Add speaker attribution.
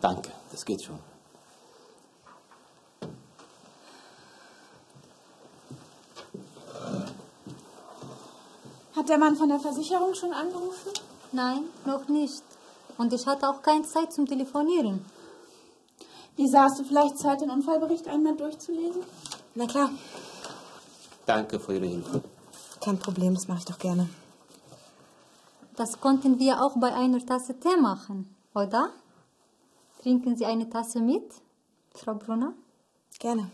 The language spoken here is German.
Speaker 1: Danke, das geht schon.
Speaker 2: Hat der Mann von der Versicherung schon angerufen?
Speaker 3: Nein, noch nicht. Und ich hatte auch keine Zeit zum Telefonieren.
Speaker 2: Lisa, hast du vielleicht Zeit, den Unfallbericht einmal durchzulesen?
Speaker 4: Na klar,
Speaker 1: Danke für Ihre Hilfe.
Speaker 4: kein Problem, das mache ich doch gerne.
Speaker 3: Das konnten wir auch bei einer Tasse Tee machen, oder? Trinken Sie eine Tasse mit, Frau Brunner?
Speaker 4: Gerne.